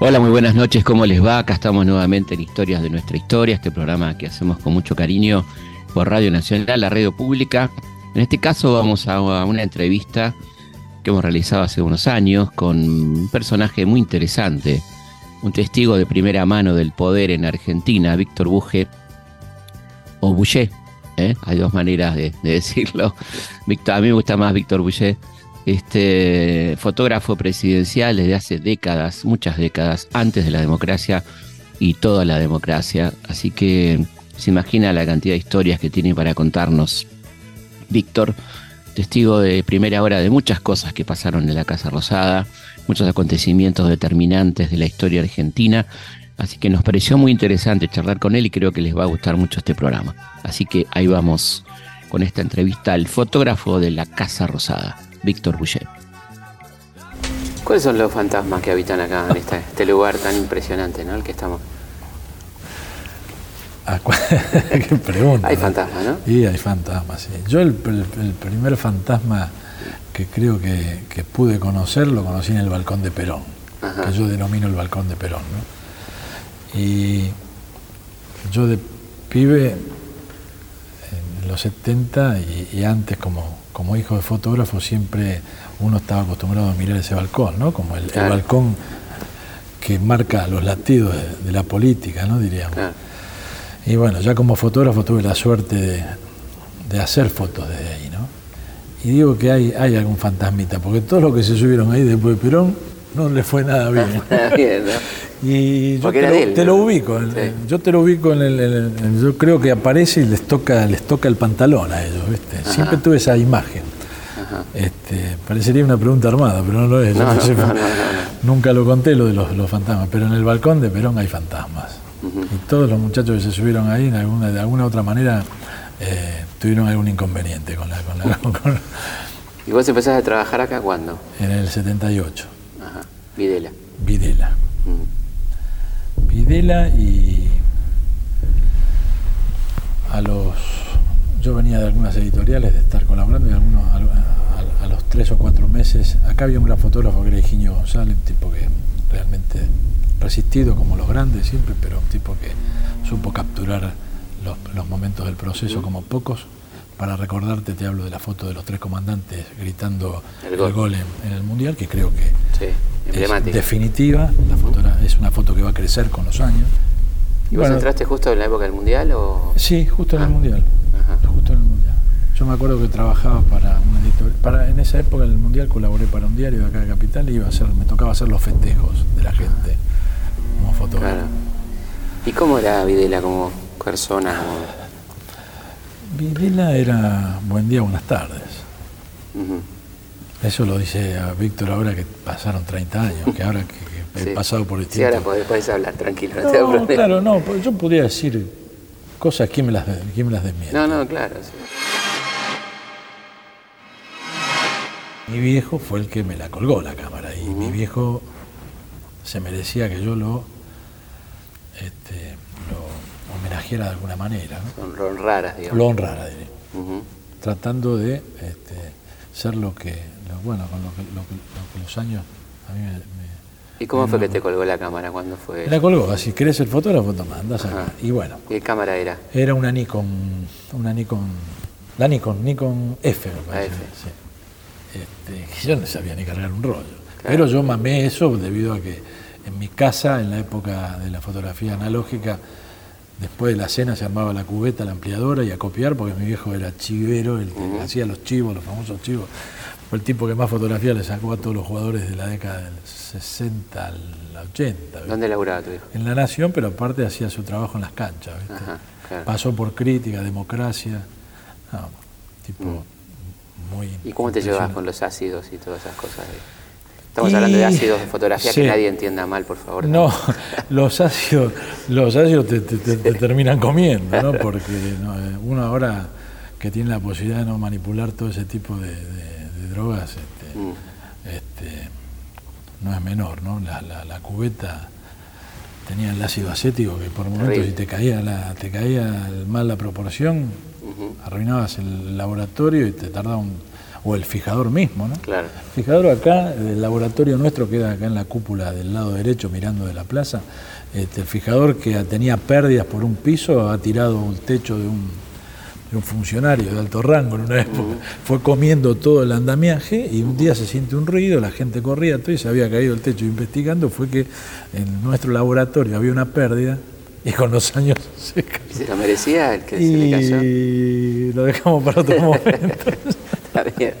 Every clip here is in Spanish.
Hola, muy buenas noches, ¿cómo les va? Acá estamos nuevamente en Historias de nuestra historia, este programa que hacemos con mucho cariño por Radio Nacional, la radio pública. En este caso vamos a una entrevista que hemos realizado hace unos años con un personaje muy interesante, un testigo de primera mano del poder en Argentina, Víctor Buje, o Boucher, ¿eh? hay dos maneras de, decirlo. A mí me gusta más Víctor Boucher este fotógrafo presidencial desde hace décadas, muchas décadas, antes de la democracia y toda la democracia. Así que se imagina la cantidad de historias que tiene para contarnos. Víctor, testigo de primera hora de muchas cosas que pasaron en la Casa Rosada, muchos acontecimientos determinantes de la historia argentina. Así que nos pareció muy interesante charlar con él y creo que les va a gustar mucho este programa. Así que ahí vamos con esta entrevista al fotógrafo de la Casa Rosada. Víctor Boucher. ¿Cuáles son los fantasmas que habitan acá en este, este lugar tan impresionante, ¿no? El que estamos. Ah, ¿Qué pregunta? Hay fantasmas, ¿no? Sí, hay fantasmas, sí. Yo el, primer fantasma que creo que, pude conocer lo conocí en el balcón de Perón, que yo denomino el balcón de Perón, ¿no? Y yo de pibe, en los 70 y antes como como hijo de fotógrafo siempre uno estaba acostumbrado a mirar ese balcón, ¿no? Como el, balcón que marca los latidos de, la política, ¿no? Diríamos. Y bueno, ya como fotógrafo tuve la suerte de, hacer fotos desde ahí, ¿no? Y digo que hay, hay algún fantasmita, porque todos los que se subieron ahí después de Perón no le fue nada bien. Y yo te lo, ubico, yo te lo ubico en el, yo creo que aparece y les toca, les toca el pantalón a ellos, ¿viste? Siempre tuve esa imagen. Este, parecería una pregunta armada, pero no lo es. nunca lo conté lo de los, fantasmas, pero en el balcón de Perón hay fantasmas. Y todos los muchachos que se subieron ahí, en alguna, de alguna otra manera, eh, tuvieron algún inconveniente con la, con ¿Y vos empezaste a trabajar acá cuándo? En el 78. Ajá. Videla. Videla. Videla y a los yo venía de algunas editoriales de estar colaborando y algunos a, los tres o cuatro meses acá había un gran fotógrafo que era Higinio González un tipo que realmente resistido como los grandes siempre pero un tipo que supo capturar los, momentos del proceso como pocos para recordarte te hablo de la foto de los tres comandantes gritando el gol, en, el mundial que creo que es definitiva, la foto es una foto que va a crecer con los años. ¿Y vos entraste justo en la época del Mundial? O? Sí, justo en el ah. Mundial. Justo en el Mundial. Yo me acuerdo que trabajaba para un editor, para, en esa época en el Mundial colaboré para un diario de acá de Capital y iba a hacer, me tocaba hacer los festejos de la gente como fotógrafo. ¿Y cómo era Videla como persona? Videla era buen día, buenas tardes. Eso lo dice a Víctor ahora que pasaron 30 años, que ahora que, he pasado por distintos... Sí, ahora podés, hablar, tranquilo, no, Claro, no, pues yo podría decir cosas, ¿quién me las, quién me las desmiente? No, no, claro. Mi viejo fue el que me la colgó la cámara y mi viejo se merecía que yo lo, este, lo homenajeara de alguna manera. ¿no? Lo honrara, digamos. Lo honrara, diré. Tratando de este, ser lo que, bueno, con lo que, los años a mí me... ¿Y cómo fue que te colgó la cámara? ¿Cuándo fue? La colgó, así querés ser fotógrafo, toma, andás acá. Y bueno. ¿Qué cámara era? Era una Nikon, una Nikon, la Nikon, Nikon F me parece. Sí. Este, yo no sabía ni cargar un rollo. Pero yo mamé eso debido a que en mi casa, en la época de la fotografía analógica, Después de la cena se armaba la cubeta, la ampliadora y a copiar, porque mi viejo era chivero, el que hacía los chivos, los famosos chivos. Fue el tipo que más fotografías le sacó a todos los jugadores de la década del 60 al 80. ¿Dónde laburaba tu hijo? En La Nación, pero aparte hacía su trabajo en las canchas. Pasó por crítica, democracia. tipo mm. muy. ¿Y cómo te llevabas con los ácidos y todas esas cosas? Estamos hablando de ácidos de fotografía, que nadie entienda mal, por favor. No, los ácidos, los ácidos te, terminan comiendo, ¿no? Porque eh, uno ahora que tiene la posibilidad de no manipular todo ese tipo de, drogas, este, mm. este, no es menor, ¿no? La, cubeta tenía el ácido acético que por momentos si te caía la, te caía mal la proporción, arruinabas el laboratorio y te tardaba un o el fijador mismo, ¿no? Claro. El fijador acá, el laboratorio nuestro queda acá en la cúpula del lado derecho mirando de la plaza. Este, el fijador que tenía pérdidas por un piso ha tirado el techo de un, de un funcionario de alto rango en una época. Fue comiendo todo el andamiaje y un día se siente un ruido, la gente corría todo y se había caído el techo. Investigando fue que en nuestro laboratorio había una pérdida y con los años se cayó. ¿Y se lo merecía el que y se le cayó? lo dejamos para otro momento. Está bien.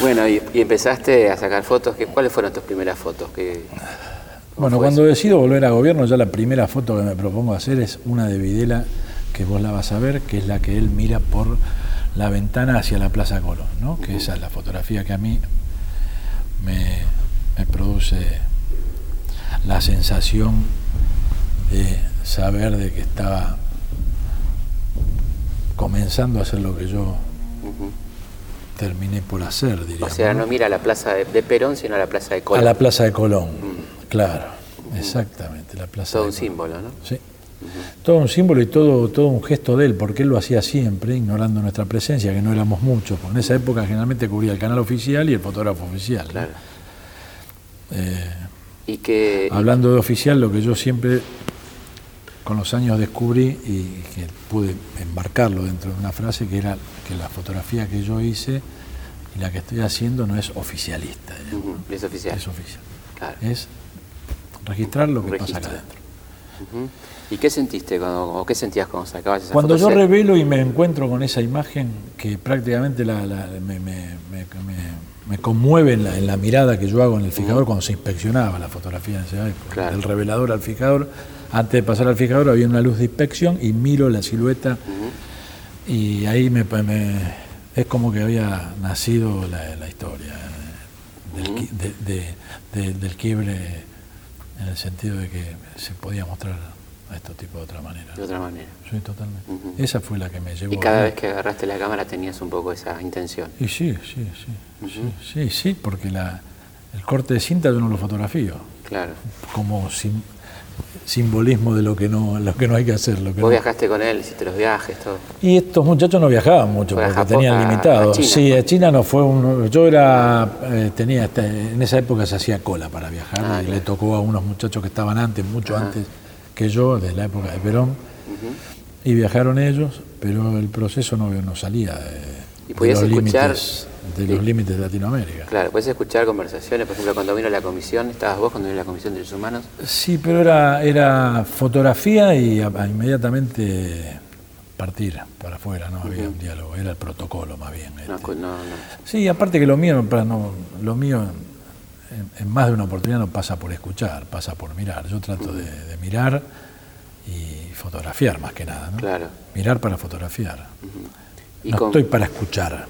Bueno, y, y empezaste a sacar fotos. ¿qué- ¿Cuáles fueron tus primeras fotos? ¿Qué, cómo Bueno, cuando eso? decido volver a gobierno, ya la primera foto que me propongo hacer es una de Videla, que vos la vas a ver, que es la que él mira por la ventana hacia la Plaza Colón, ¿no? que esa es la fotografía que a mí me, me produce la sensación de saber de que estaba comenzando a hacer lo que yo. Terminé por hacer, diríamos. O sea, ¿no? mira a la plaza de, de Perón, sino a la plaza de Colón. A la Plaza de Colón, claro, exactamente, la Plaza Todo de un Colón. símbolo, ¿no? Sí. Todo un símbolo y todo, todo un gesto de él, porque él lo hacía siempre, ignorando nuestra presencia, que no éramos muchos, porque en esa época generalmente cubría el canal oficial y el fotógrafo oficial. Claro. Eh, Y que... hablando de oficial, lo que yo siempre con los años descubrí y que pude embarcarlo dentro de una frase, que era que la fotografía que yo hice y la que estoy haciendo no es oficialista, digamos, Ujú, Es oficial. es oficial. Claro. Es registrar lo que Un pasa acá registro. adentro. Ujú. ¿Y qué sentiste cuando, o qué sentías cuando sacabas esa Cuando yo revelo y me encuentro con esa imagen que prácticamente la- la- me, me- me- me- conmueve en la, en la mirada que yo hago en el fijador cuando se inspeccionaba la fotografía en esa época, Claro. del revelador al fijador, antes de pasar al fijador había una luz de inspección y miro la silueta y ahí me, me- es como que había nacido la, la historia eh, del, qui- de- de- de- del quiebre en el sentido de que se podía mostrar a estos tipos de otra manera. De otra manera. Sí, totalmente. Esa fue la que me llevó. Y cada a- vez que agarraste la cámara tenías un poco esa intención. Y sí, sí, sí, sí, sí, sí, porque la, el corte de cinta yo no lo fotografío, Claro. como sim- simbolismo de lo que no, lo que no hay que hacer. Lo que Vos no- viajaste con él, hiciste los viajes, todo. Y estos muchachos no viajaban mucho porque Japón, tenían limitado. a China. Sí, a China no fue un. Yo era. eh, tenía este- En esa época se hacía cola para viajar Ah, y claro. le tocó a unos muchachos que estaban antes, mucho antes que yo, desde la época de Perón. Y viajaron ellos, pero el proceso no, no salía de, ¿Y de podías los escuchar? límites de los Sí. límites de Latinoamérica. Claro, puedes escuchar conversaciones, por ejemplo, cuando vino la comisión, ¿estabas vos cuando vino la comisión de derechos humanos? Sí, pero era, era fotografía y a- a inmediatamente partir para afuera, no había un diálogo, era el protocolo más bien. Este. no, no. Sí, aparte que lo mío, para no, lo mío en, en más de una oportunidad no pasa por escuchar, pasa por mirar. Yo trato de, de mirar y fotografiar más que nada, ¿no? Claro. Mirar para fotografiar. No con- estoy para escuchar,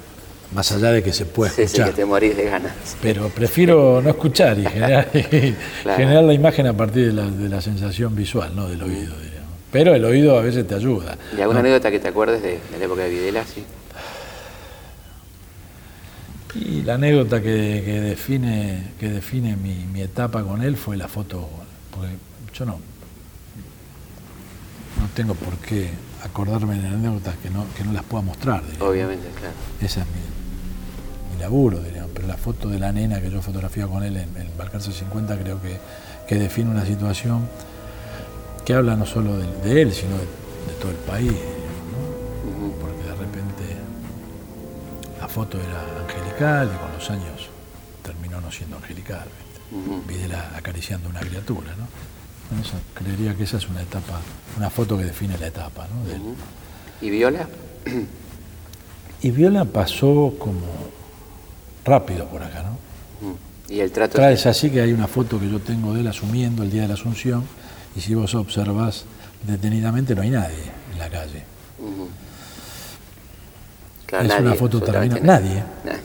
más allá de que se puede Sí, sí, escuchar. que te morís de ganas. Pero prefiero no escuchar y generar, Claro. generar la imagen a partir de la, de la sensación visual, no del oído, diríamos. Pero el oído a veces te ayuda. ¿Y alguna ¿no? anécdota que te acuerdes de, de la época de Videla? Sí. Y la anécdota que, que define, que define mi, mi etapa con él fue la foto, porque yo no, no tengo por qué acordarme de anécdotas que no, que no las pueda mostrar. diríamos. Obviamente, claro. Ese es mi, mi laburo, diríamos. Pero la foto de la nena que yo fotografía con él en, en Balcarce 50 creo que, que define una situación que habla no solo de, de él, sino de, de todo el país, porque de repente la foto era angelical y con los años terminó no siendo angelical. Videla acariciando una criatura, ¿no? Eso- creería que esa es una etapa, una foto que define la etapa, ¿no? de. ¿Y Viola? Y Viola pasó como rápido por acá, ¿no? Ujú. ¿Y el trato? Traes así que hay una foto que yo tengo de él asumiendo el día de la Asunción y si vos observás detenidamente no hay nadie en la calle. Claro, es nadie, una foto terminada. Nadie. Nadie.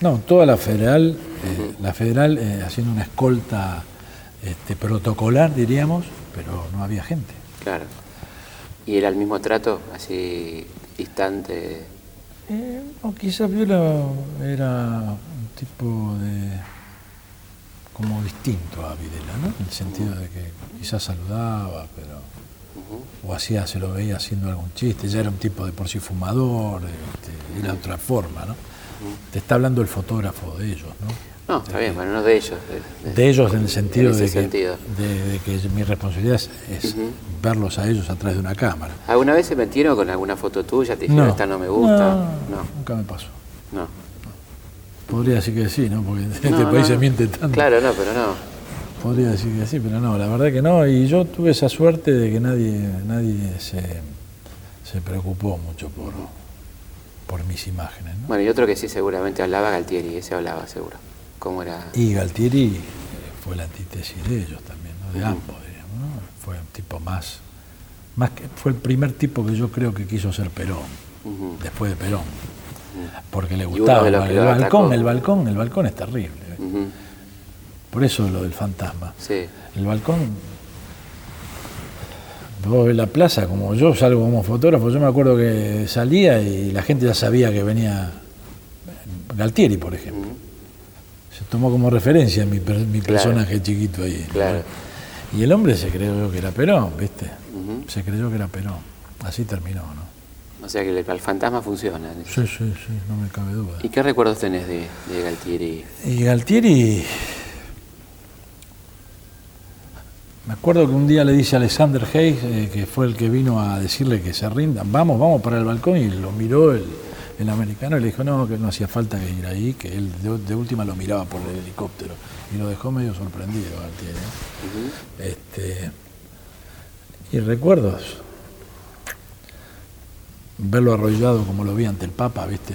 No, toda la federal, eh, la federal eh, haciendo una escolta este, protocolar, diríamos, pero no había gente. Claro. ¿Y era el mismo trato, así distante? Eh, o quizás Viola era un tipo de como distinto a Videla, ¿no? En el sentido de que quizás saludaba, pero o hacía, se lo veía haciendo algún chiste, ya era un tipo de por sí fumador, este, era otra forma, ¿no? Te está hablando el fotógrafo de ellos, ¿no? No, está bien, bueno, no de ellos. De, ellos en el sentido, de, que, de, que, mi responsabilidad es, verlos a ellos a través de una cámara. ¿Alguna vez se metieron con alguna foto tuya? ¿Te dijeron, esta no me gusta? No, nunca me pasó. No. Podría decir que sí, ¿no? Porque en este país se miente tanto. Claro, no, pero no. Podría decir que sí, pero no, la verdad que no. Y yo tuve esa suerte de que nadie, nadie se, se preocupó mucho por, por mis imágenes. Bueno, y otro que sí seguramente hablaba Galtieri, ese hablaba seguro. ¿Cómo era? Y Galtieri fue la antítesis de ellos también, ¿no? de ambos, diríamos. Fue un tipo más, más que, fue el primer tipo que yo creo que quiso ser Perón, después de Perón. Porque le gustaba el, balcón, el balcón, el balcón es terrible. Por eso lo del fantasma. El balcón, vos ves la plaza, como yo salgo como fotógrafo, yo me acuerdo que salía y la gente ya sabía que venía Galtieri, por ejemplo. Se tomó como referencia mi, mi personaje chiquito ahí. Y el hombre se creyó que era Perón, ¿viste? Se creyó que era Perón. Así terminó, ¿no? O sea que el, fantasma funciona. Sí, sí, sí, no me cabe duda. ¿Y qué recuerdos tenés de, de Galtieri? Y Galtieri Me acuerdo que un día le dice a Alexander Hayes, eh, que fue el que vino a decirle que se rindan, vamos, vamos para el balcón, y lo miró el, americano y le dijo no, que no hacía falta que ir ahí, que él de, última lo miraba por el helicóptero. Y lo dejó medio sorprendido ¿eh? este, y recuerdos, verlo arrollado como lo vi ante el Papa, ¿viste?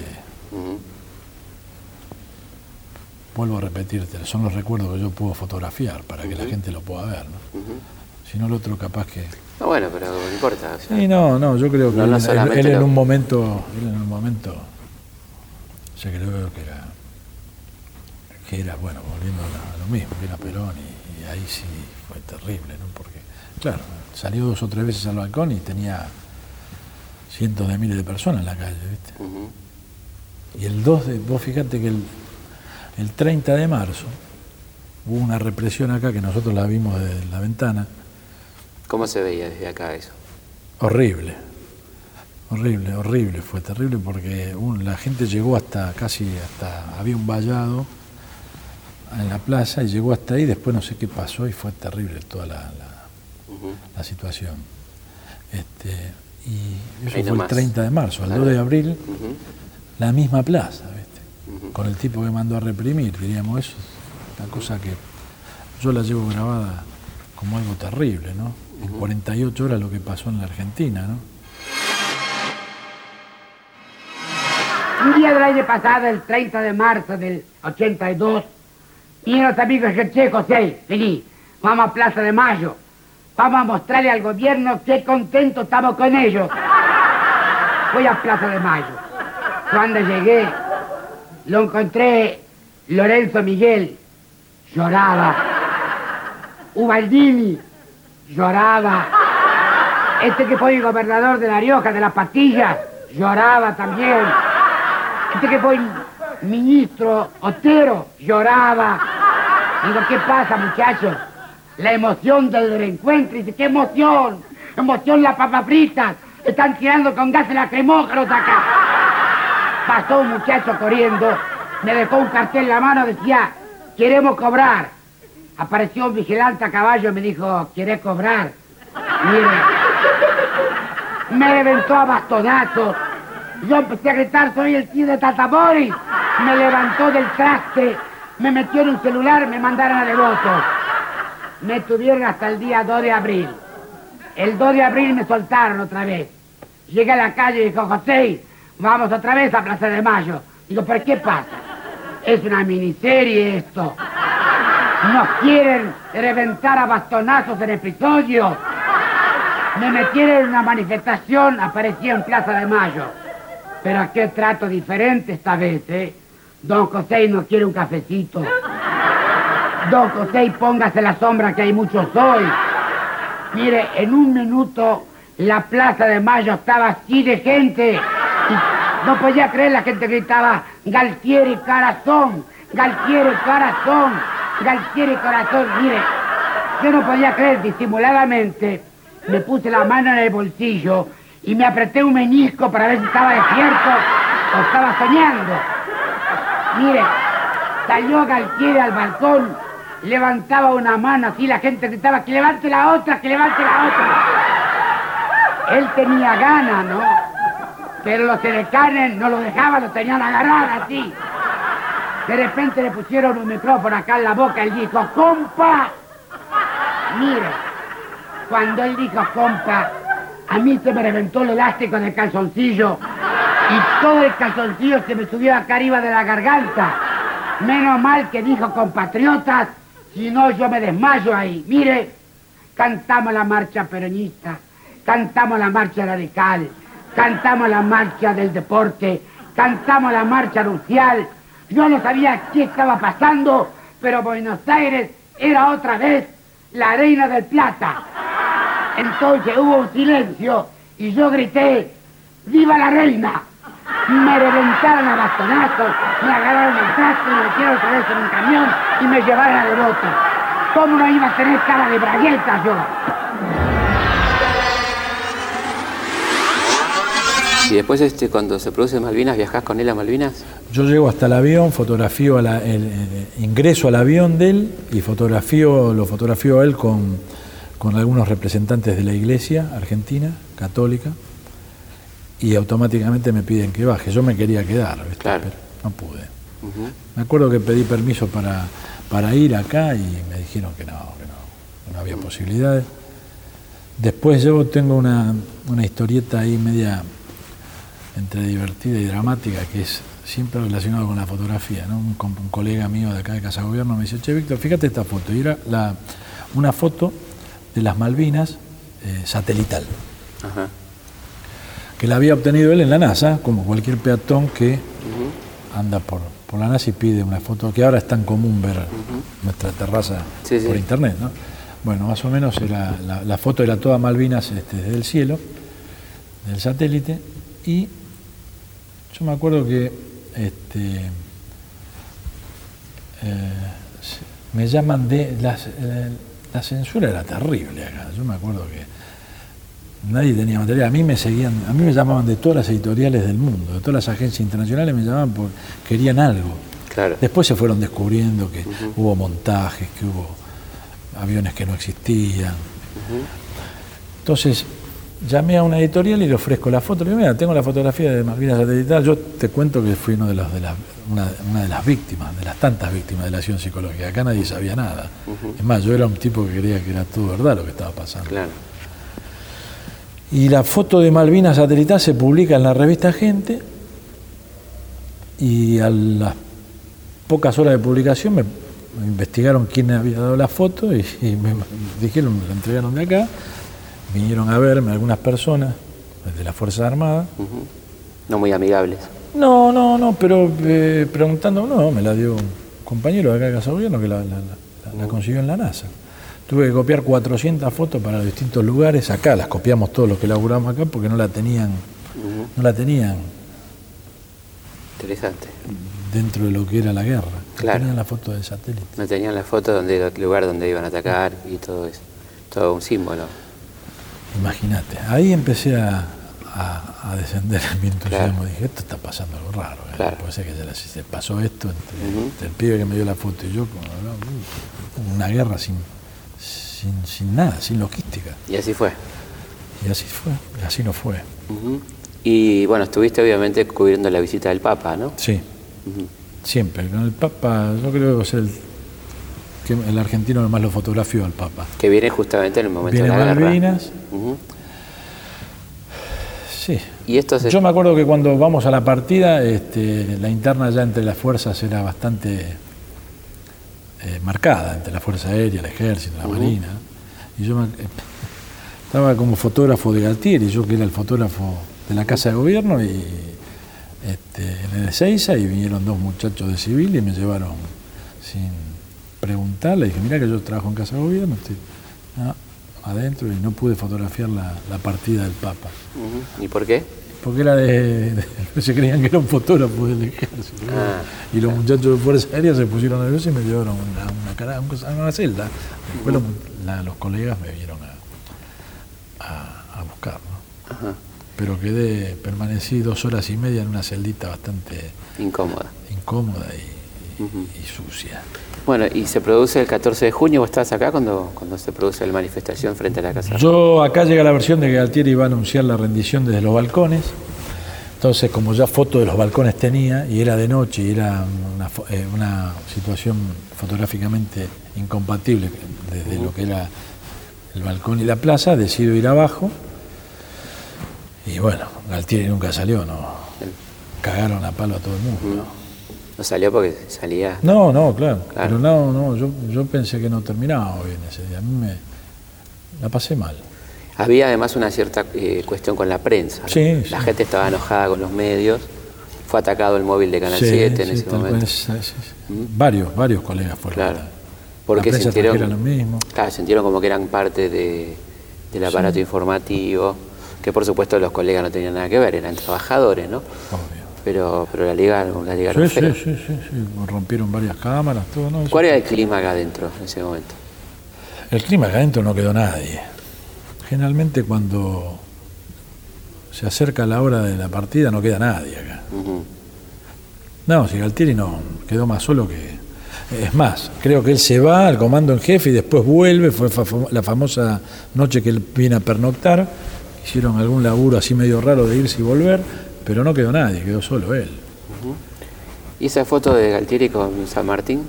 vuelvo a repetirte, son los recuerdos que yo puedo fotografiar para que la gente lo pueda ver, ¿no? Si no, el otro capaz que... No, bueno, pero no importa. sí, no, no, yo creo que él, en un momento, él en un momento se creo que era, que era, bueno, volviendo a lo mismo, que era Perón y, ahí sí fue terrible, ¿no? Porque, claro, salió dos o tres veces al balcón y tenía cientos de miles de personas en la calle, ¿viste? Y el 2 de, vos fíjate que el, el 30 de marzo hubo una represión acá que nosotros la vimos desde la ventana. ¿Cómo se veía desde acá eso? Horrible, horrible, horrible, fue terrible porque la gente llegó hasta casi, hasta, había un vallado en la plaza y llegó hasta ahí, después no sé qué pasó y fue terrible toda la, la, situación. Este, y eso fue el 30 de marzo, el 2 de abril, la misma plaza con el tipo que mandó a reprimir, diríamos eso. Una cosa que yo la llevo grabada como algo terrible, ¿no? En 48 horas lo que pasó en la Argentina, ¿no? Un día del año pasado, el 30 de marzo del 82, y los amigos del Che José, vení, vamos a Plaza de Mayo, vamos a mostrarle al gobierno qué contento estamos con ellos. Voy a Plaza de Mayo. Cuando llegué, lo encontré Lorenzo Miguel, lloraba. Ubaldini, lloraba. Este que fue el gobernador de La Rioja, de las pastillas, lloraba también. Este que fue el ministro Otero, lloraba. Digo, ¿qué pasa, muchachos? La emoción del reencuentro. Dice, ¿qué emoción? Emoción la papa fritas. Están tirando con gas lacrimógenos acá. Pasó un muchacho corriendo, me dejó un cartel en la mano, decía, queremos cobrar. Apareció un vigilante a caballo y me dijo, ¿quieres cobrar? Mire, me reventó a bastonazos. Yo empecé a gritar, soy el tío de Tatamori. Me levantó del traste, me metió en un celular, me mandaron a devoto. Me tuvieron hasta el día 2 de abril. El 2 de abril me soltaron otra vez. Llegué a la calle y dijo, José, Vamos otra vez a Plaza de Mayo. Digo, ¿pero qué pasa? Es una miniserie esto. Nos quieren reventar a bastonazos en episodio. Me metieron en una manifestación, aparecí en Plaza de Mayo. Pero qué trato diferente esta vez, ¿eh? Don José no quiere un cafecito. Don José, póngase la sombra que hay muchos hoy. Mire, en un minuto la Plaza de Mayo estaba así de gente. No podía creer, la gente gritaba, Galtieri Corazón, Galtieri Galtieri Corazón. Mire, yo no podía creer, disimuladamente, me puse la mano en el bolsillo y me apreté un menisco para ver si estaba despierto o estaba soñando. Mire, salió Galtieri al balcón, levantaba una mano así, la gente gritaba que levante la otra, que levante la otra. Él tenía ganas, ¿no? Pero los edecanes no lo dejaban, lo tenían agarrar así. De repente le pusieron un micrófono acá en la boca y dijo, compa. Mire, cuando él dijo compa, a mí se me reventó el elástico del calzoncillo y todo el calzoncillo se me subió acá arriba de la garganta. Menos mal que dijo compatriotas, si no yo me desmayo ahí. Mire, cantamos la marcha peronista, cantamos la marcha radical, cantamos la marcha del deporte, cantamos la marcha nupcial. Yo no sabía qué estaba pasando, pero Buenos Aires era otra vez la reina del plata. Entonces hubo un silencio y yo grité, ¡Viva la reina! Me reventaron a bastonazos, me agarraron el traste, me metieron otra en un camión y me llevaron a devoto. ¿Cómo no iba a tener cara de bragueta yo? Y después, este, cuando se produce Malvinas, ¿viajás con él a Malvinas? Yo llego hasta el avión, fotografío el, el, ingreso al avión de él y fotografío, lo fotografío a él con, con algunos representantes de la iglesia argentina, católica, y automáticamente me piden que baje. Yo me quería quedar, pero no pude. Me acuerdo que pedí permiso para, para ir acá y me dijeron que no, que no, no había posibilidades. Después yo tengo una, una historieta ahí media entre divertida y dramática, que es siempre relacionado con la fotografía. ¿no? Un, un, colega mío de acá de Casa Gobierno me dice, che, Víctor, fíjate esta foto. Y era la, una foto de las Malvinas eh, satelital, Ajá. que la había obtenido él en la NASA, como cualquier peatón que anda por, por, la NASA y pide una foto, que ahora es tan común ver nuestra terraza sí, por sí. internet. ¿no? Bueno, más o menos era, la, la, foto era toda Malvinas este, desde el cielo, del satélite, y yo me acuerdo que este, eh, me llaman de las, eh, la censura era terrible acá. Yo me acuerdo que nadie tenía material. A mí me seguían, a mí me llamaban de todas las editoriales del mundo, de todas las agencias internacionales me llamaban porque querían algo. Claro. Después se fueron descubriendo que uh -huh. hubo montajes, que hubo aviones que no existían. Uh -huh. Entonces, llamé a una editorial y le ofrezco la foto. Le digo, mira, tengo la fotografía de Malvinas satelital. Yo te cuento que fui uno de los, de la, una, una, de las víctimas, de las tantas víctimas de la acción psicológica. Acá nadie sabía nada. Uh -huh. Es más, yo era un tipo que creía que era todo verdad lo que estaba pasando. Claro. Y la foto de Malvinas satelital se publica en la revista Gente y a las pocas horas de publicación me, me investigaron quién había dado la foto y, y me dijeron, me la entregaron de acá vinieron a verme algunas personas de las Fuerzas Armadas. Uh -huh. No muy amigables. No, no, no, pero eh, preguntando, no, me la dio un compañero de acá de Casa Gobierno que la, la, la, uh -huh. la, consiguió en la NASA. Tuve que copiar 400 fotos para distintos lugares, acá las copiamos todos los que laburamos acá porque no la tenían, uh -huh. no la tenían. Interesante. Dentro de lo que era la guerra. Claro. No tenían la foto del satélite. No tenían la foto donde el lugar donde iban a atacar y todo eso. Todo un símbolo. Imagínate, ahí empecé a, a, a, descender en mi entusiasmo. Claro. Dije, esto está pasando algo raro. ¿eh? Claro. Puede ser que se, se pasó esto entre, uh -huh. entre, el pibe que me dio la foto y yo, como, una guerra sin, sin, sin, nada, sin logística. Y así fue. Y así fue, y así no fue. Uh -huh. Y bueno, estuviste obviamente cubriendo la visita del Papa, ¿no? Sí, uh -huh. siempre. Con el Papa, yo creo que va a ser el que el argentino nomás lo fotografió al Papa. Que viene justamente en el momento viene de la Malvinas. Uh -huh. Sí. ¿Y esto se... Yo me acuerdo que cuando vamos a la partida, este, la interna ya entre las fuerzas era bastante eh, marcada, entre la Fuerza Aérea, el Ejército, la uh -huh. Marina. Y yo me, eh, estaba como fotógrafo de Galtieri, yo que era el fotógrafo de la Casa de Gobierno, y este, en el Ezeiza, y vinieron dos muchachos de civil y me llevaron sin preguntarle, dije, mira que yo trabajo en Casa de Gobierno, estoy adentro y no pude fotografiar la, la partida del Papa. Uh -huh. ¿Y por qué? Porque era de, de, se creían que era un fotógrafo del ejército. Ah, y los muchachos de Fuerza Aérea se pusieron nerviosos y me llevaron a una, una, una, celda. Después uh -huh. los, la, los, colegas me vinieron a, a, a buscar. ¿no? Ajá. pero quedé, permanecí dos horas y media en una celdita bastante incómoda, incómoda y, y sucia. Bueno, y se produce el 14 de junio, ¿vos estás acá cuando, cuando se produce la manifestación frente a la casa? Yo acá llega la versión de que Galtieri iba a anunciar la rendición desde los balcones. Entonces, como ya foto de los balcones tenía, y era de noche, y era una, eh, una situación fotográficamente incompatible desde lo que era el balcón y la plaza, decido ir abajo. Y bueno, Galtieri nunca salió, ¿no? Cagaron a palo a todo el mundo. No salió porque salía. No, no, claro. Pero no, no, yo, yo pensé que no terminaba bien ese día. A mí me la pasé mal. Había además una cierta eh, cuestión con la prensa. Sí, la gente estaba enojada con los medios. Fue atacado el móvil de Canal 7 en ese momento. ¿Mm? Varios, varios colegas fueron. Claro. Porque sintieron, lo mismo. Claro, sintieron como que eran parte de, del aparato informativo, que por supuesto los colegas no tenían nada que ver, eran trabajadores, ¿no? Pero, pero la liga, la liga sí, sí, sí, sí, rompieron varias cámaras, todo. ¿no? ¿Cuál era el clima acá adentro en ese momento? El clima acá adentro no quedó nadie. Generalmente cuando se acerca la hora de la partida no queda nadie acá. No, si Galtieri no, quedó más solo que... Es más, creo que él se va al comando en jefe y después vuelve, fue la famosa noche que él viene a pernoctar, hicieron algún laburo así medio raro de irse y volver, pero no quedó nadie, quedó solo él. ¿Y esa foto de Galtieri con San Martín?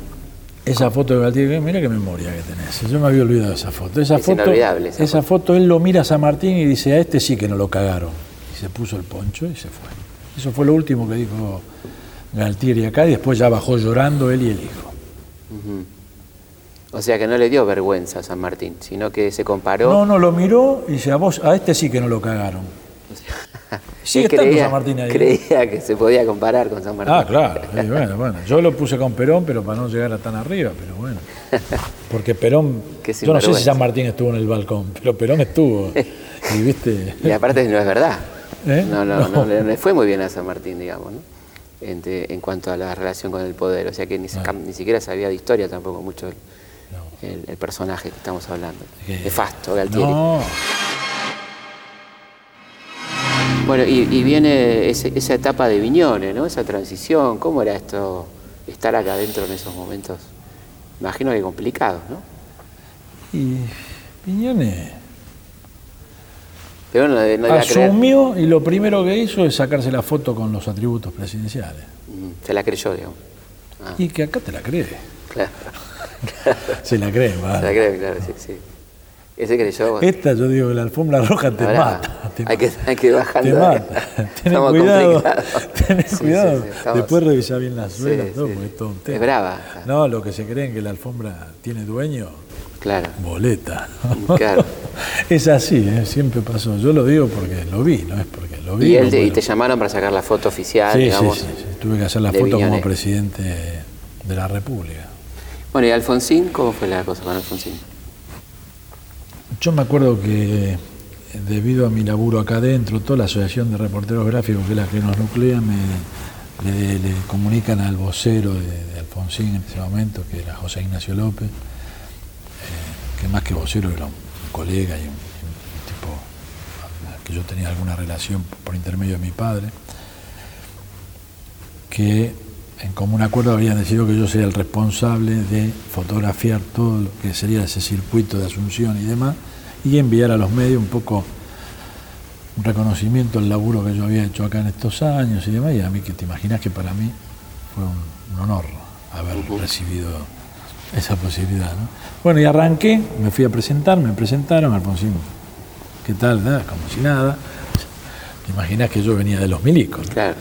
Esa foto de Galtieri, mira qué memoria que tenés. Yo me había olvidado de esa foto. Esa foto, inolvidable. Esa, foto. él lo mira a San Martín y dice, a este sí que no lo cagaron. Y se puso el poncho y se fue. Eso fue lo último que dijo Galtieri acá y después ya bajó llorando él y el hijo. O sea que no le dio vergüenza a San Martín, sino que se comparó. No, no, lo miró y dice, a vos, a este sí que no lo cagaron. Sigue creía, San Martín ahí. Creía que se podía comparar con San Martín. Ah, claro. bueno, bueno. Yo lo puse con Perón, pero para no llegar a tan arriba, pero bueno. Porque Perón. yo no sé si San Martín estuvo en el balcón, pero Perón estuvo. y, ¿viste? y aparte no es verdad. ¿Eh? No, no, no, le fue muy bien a San Martín, digamos, ¿no? En, en, cuanto a la relación con el poder. O sea que ni, ni siquiera sabía de historia tampoco mucho el, el, personaje que estamos hablando. Nefasto, Galtieri. No. Bueno, y, viene esa etapa de Viñones, ¿no? Esa transición. ¿Cómo era esto, estar acá adentro en esos momentos? Imagino que complicado, ¿no? Y Viñones... Pero no, no Asumió y lo primero que hizo es sacarse la foto con los atributos presidenciales. Mm, se la creyó, digamos. Ah. Y que acá te la cree. Claro. Se la cree, ¿vale? Se la cree, claro, sí, sí. Ese creyó. Esta, yo digo, la alfombra roja te mata. hay, Que, hay que bajando. Te mata. Ten cuidado. Ten cuidado. Después revisa bien las suelas, todo, porque es todo un tema. Es brava. No, lo que se creen que la alfombra tiene dueño. Claro. Boleta. Claro. es así, ¿eh? siempre pasó. Yo lo digo porque lo vi, no es porque lo vi. ¿Y, te, y te llamaron para sacar la foto oficial, sí, digamos? Sí, sí, Tuve que hacer la foto como presidente de la República. Bueno, ¿y Alfonsín? ¿Cómo fue la cosa con Alfonsín? Yo me acuerdo que debido a mi laburo acá adentro, toda la Asociación de Reporteros Gráficos, que es la que nos nuclea, me, le, comunican al vocero de, Alfonsín en ese momento, que era José Ignacio López, eh, que más que vocero era un, colega y un, tipo que yo tenía alguna relación por intermedio de mi padre, que en común acuerdo habían decidido que yo sería el responsable de fotografiar todo lo que sería ese circuito de Asunción y demás, y enviar a los medios un poco un reconocimiento al laburo que yo había hecho acá en estos años y demás, y a mí que te imaginas que para mí fue un, honor haber recibido esa posibilidad. Bueno, y arranqué, me fui a presentar, me presentaron, Alfonsín, ¿qué tal? Nada, como si nada. Te imaginas que yo venía de los milicos. Claro.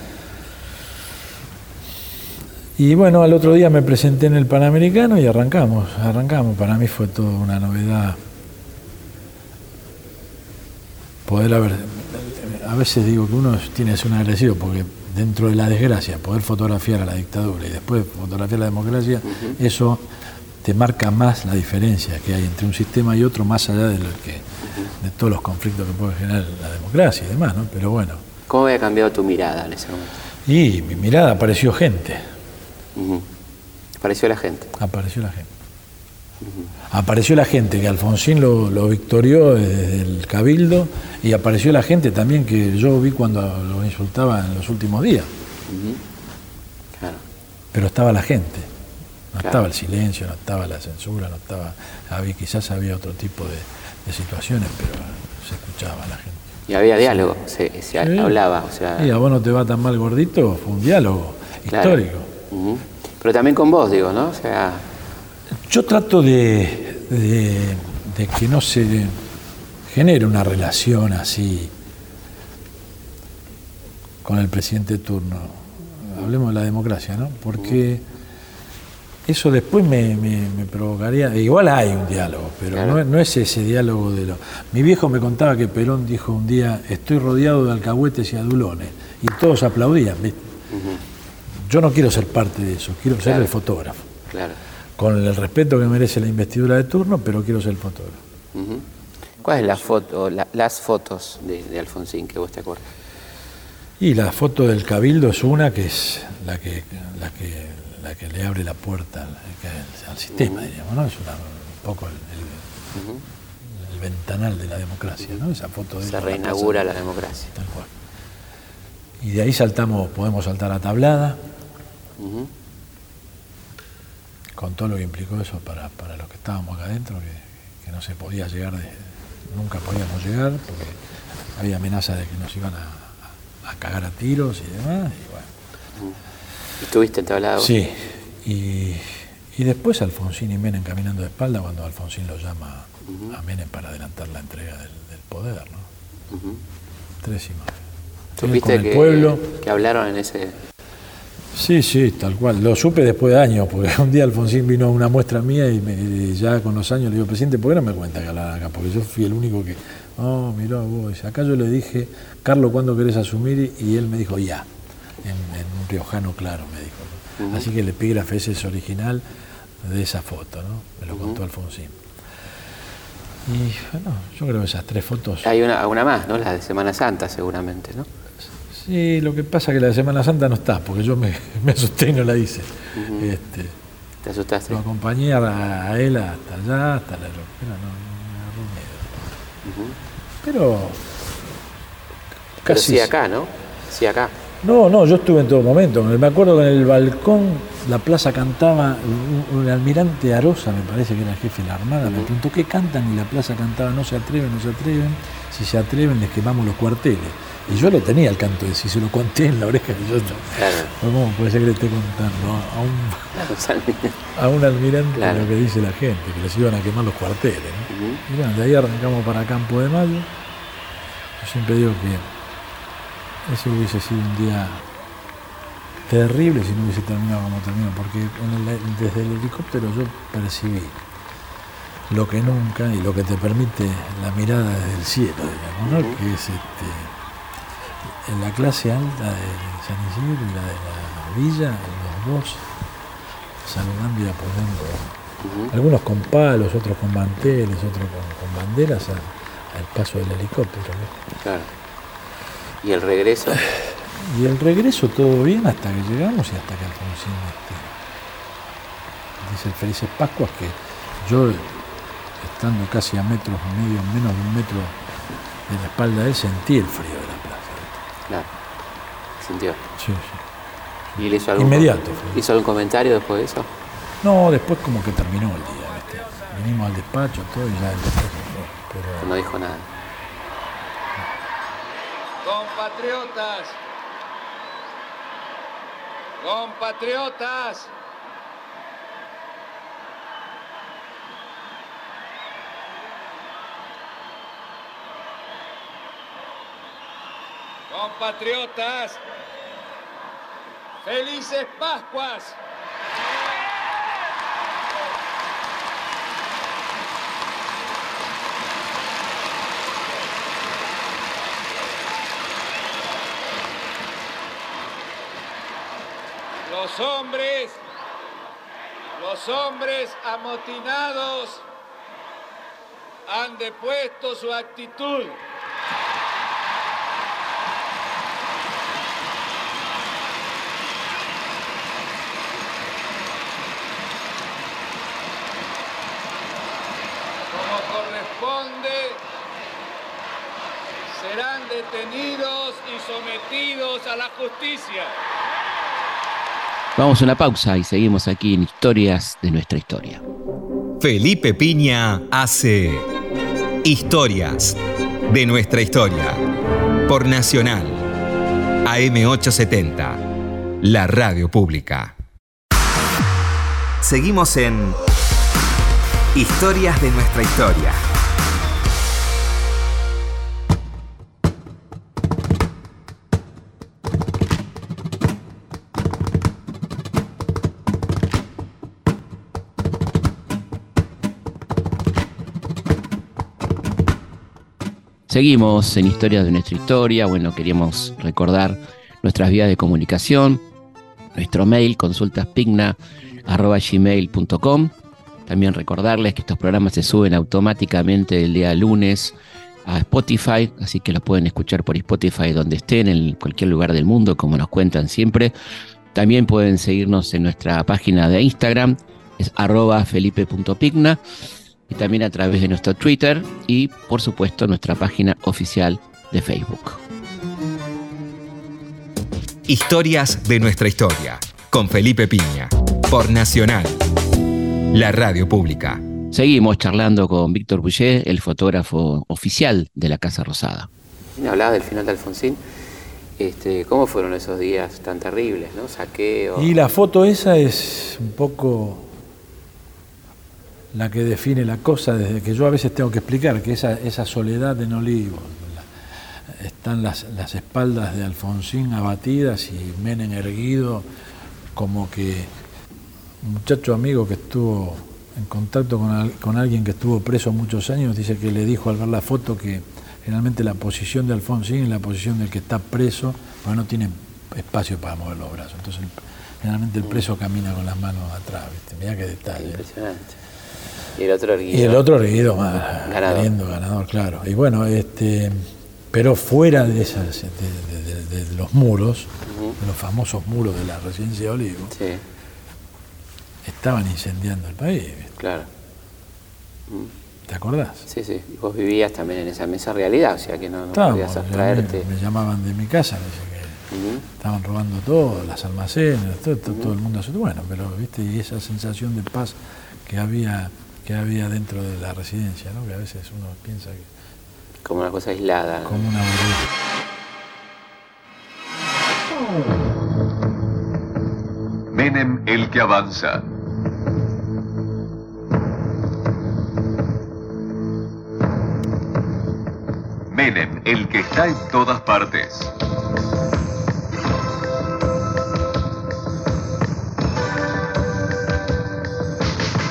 Y bueno, al otro día me presenté en el Panamericano y arrancamos, arrancamos. Para mí fue toda una novedad poder haber... A veces digo que uno tiene que ser un agradecido porque dentro de la desgracia, poder fotografiar a la dictadura y después fotografiar a la democracia, eso te marca más la diferencia que hay entre un sistema y otro, más allá de lo que de todos los conflictos que puede generar la democracia y demás, ¿no? Pero bueno. ¿Cómo había cambiado tu mirada en ese momento? Y mi mirada apareció gente Apareció la gente. Apareció la gente. Apareció la gente que Alfonsín lo, victorió desde el cabildo y apareció la gente también que yo vi cuando lo insultaba en los últimos días. Pero estaba la gente, no estaba el silencio, no estaba la censura, no estaba, había, quizás había otro tipo de, situaciones, pero se escuchaba la gente. Y había diálogo, se, hablaba. O sea... Y a vos no te va tan mal gordito, fue un diálogo histórico. Pero también con vos, digo, ¿no? O sea... Yo trato de, de, que no se genere una relación así con el presidente de turno. Hablemos de la democracia, ¿no? Porque eso después me, provocaría. Igual hay un diálogo, pero no, es ese diálogo de lo. Mi viejo me contaba que Perón dijo un día: Estoy rodeado de alcahuetes y adulones. Y todos aplaudían, ¿viste? Yo no quiero ser parte de eso, quiero ser el fotógrafo. Claro. Con el respeto que merece la investidura de turno, pero quiero ser el fotógrafo. ¿Cuál es la foto, las fotos de, Alfonsín que vos te acuerdas? Y la foto del Cabildo es una que es la que, la que, la que le abre la puerta al, sistema, diríamos, ¿no? Es un poco el, ventanal de la democracia, ¿no? Esa foto de Se reinaugura la, democracia. Tal cual. Y de ahí saltamos, podemos saltar a tablada con todo lo que implicó eso para, los que estábamos acá adentro, que, no se podía llegar, nunca podíamos llegar, porque había amenaza de que nos iban a, cagar a tiros y demás. Y bueno. ¿Estuviste entablado? Sí, y, después Alfonsín y Menem caminando de espalda cuando Alfonsín lo llama a Menem para adelantar la entrega del, poder, ¿no? Tres imágenes. con el pueblo. que hablaron en ese Sí, sí, tal cual. Lo supe después de años, porque un día Alfonsín vino a una muestra mía y, ya con los años le digo, presidente, ¿por qué no me cuenta que hablar acá? Porque yo fui el único que, oh, mirá vos, acá yo le dije, Carlos, ¿cuándo querés asumir? Y él me dijo, ya, en, un riojano claro, me dijo. Así que el epígrafe ese es original de esa foto, ¿no? Me lo contó Alfonsín. Y bueno, yo creo que esas tres fotos... Hay una, una más, ¿no? La de Semana Santa seguramente, ¿no? Sí, lo que pasa es que la Semana Santa no está, porque yo me, asusté y no la hice. este, ¿Te asustaste? Lo acompañé a, él hasta allá, hasta la no, me uh Pero casi. sí acá, ¿no? Sí acá. No, no, yo estuve en todo momento. Me acuerdo que en el balcón la plaza cantaba, un, almirante Arosa, me parece que era el jefe de la Armada, me preguntó qué cantan y la plaza cantaba, no se atreven, no se atreven, si se atreven les quemamos los cuarteles. Y yo lo tenía el canto ese, se lo conté en la oreja y yo claro. ¿Cómo puede ser que le esté contando a un, a un almirante lo que dice la gente, que les iban a quemar los cuarteles? Y bueno, de ahí arrancamos para Campo de Mayo. Yo siempre digo que ese hubiese sido un día terrible si no hubiese terminado como terminó, porque desde el helicóptero yo percibí lo que nunca y lo que te permite la mirada desde el cielo, digamos, ¿no? que es este, en la clase alta de San Isidro y la de la villa, los dos saludando y apoyando. Algunos con palos, otros con manteles, otros con, banderas al, paso del helicóptero. Claro. ¿Y el regreso? Y el regreso todo bien hasta que llegamos y hasta que Alfonsín este, dice el Felices Pascuas que yo estando casi a metros medio, menos de un metro de la espalda de él, sentí el frío de la Claro. ¿Sintió? Sí, sí. ¿Y le hizo algún, Inmediato. ¿Hizo algún comentario después de eso? No, después como que terminó el día, ¿viste? Vinimos al despacho, todo y ya el despacho pero... No dijo nada. Compatriotas, compatriotas, compatriotas, felices Pascuas. Los hombres, los hombres amotinados han depuesto su actitud. Detenidos y sometidos a la justicia. Vamos a una pausa y seguimos aquí en Historias de nuestra historia. Felipe Piña hace Historias de nuestra historia por Nacional AM870, la radio pública. Seguimos en Historias de nuestra historia. Seguimos en Historias de nuestra historia. Bueno, queríamos recordar nuestras vías de comunicación, nuestro mail consultaspigna.gmail.com. También recordarles que estos programas se suben automáticamente el día lunes a Spotify, así que los pueden escuchar por Spotify donde estén, en cualquier lugar del mundo, como nos cuentan siempre. También pueden seguirnos en nuestra página de Instagram, es arroba felipe.pigna y también a través de nuestro Twitter y por supuesto nuestra página oficial de Facebook. Historias de nuestra historia con Felipe Piña por Nacional, la radio pública. Seguimos charlando con Víctor Boucher, el fotógrafo oficial de la Casa Rosada. Hablaba del final de Alfonsín. Este, ¿Cómo fueron esos días tan terribles, no? Saqueo. Y la foto esa es un poco la que define la cosa, desde que yo a veces tengo que explicar que esa, esa soledad en Olivo, están las, las, espaldas de Alfonsín abatidas y Menem erguido, como que un muchacho amigo que estuvo en contacto con, con, alguien que estuvo preso muchos años, dice que le dijo al ver la foto que generalmente la posición de Alfonsín es la posición del que está preso, porque no tiene espacio para mover los brazos. Entonces, generalmente el preso camina con las manos atrás, ¿viste? Mirá qué detalle. Impresionante. Y el otro erguido. Y el otro erguido más, ganador. ganador, claro. Y bueno, este, pero fuera de esas, de, de, los muros, de los famosos muros de la residencia de Olivo, sí. estaban incendiando el país. Claro. ¿Te acordás? Sí, sí. Vos vivías también en esa mesa realidad, o sea que no, no podías abstraerte. Me, me, llamaban de mi casa, me decían que uh -huh. estaban robando todo, las almacenes, todo, todo, uh -huh. todo el mundo. Bueno, pero viste, y esa sensación de paz que había que había dentro de la residencia, ¿no? que a veces uno piensa que... Como una cosa aislada. Como una burbuja. Menem el que avanza. Menem el que está en todas partes.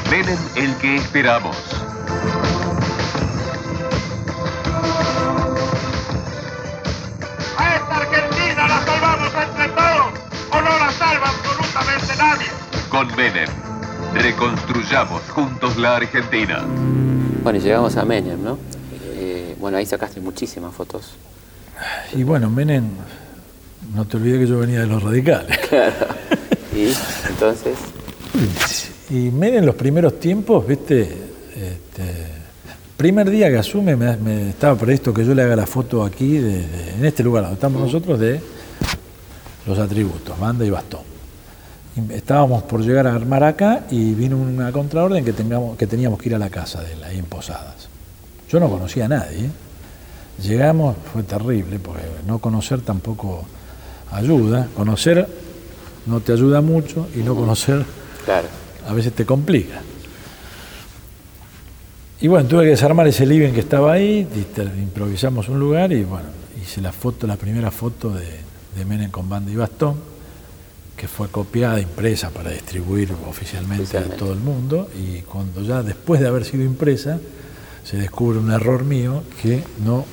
Menem el que esperamos. A esta Argentina la salvamos entre todos o no la salva absolutamente nadie. Con Menem, reconstruyamos juntos la Argentina. Bueno, y llegamos a Menem, ¿no? Eh, bueno, ahí sacaste muchísimas fotos. Y bueno, Menem, no te olvides que yo venía de los radicales. Claro. ¿Y entonces? Y Menem en los primeros tiempos, viste, este, primer día que asume, me, me, estaba previsto que yo le haga la foto aquí, de, en este lugar donde estamos nosotros, de los atributos, banda y bastón. Estábamos por llegar a armar acá y vino una contraorden que, tengamos, que teníamos que ir a la casa de él, ahí en Posadas. Yo no conocía a nadie. Llegamos, fue terrible, porque no conocer tampoco ayuda. Conocer no te ayuda mucho y no conocer... Claro a veces te complica. Y bueno, tuve que desarmar ese living que estaba ahí, improvisamos un lugar y bueno, hice la foto, la primera foto de, de Menem con banda y bastón, que fue copiada, impresa para distribuir oficialmente a todo el mundo y cuando ya después de haber sido impresa se descubre un error mío que no,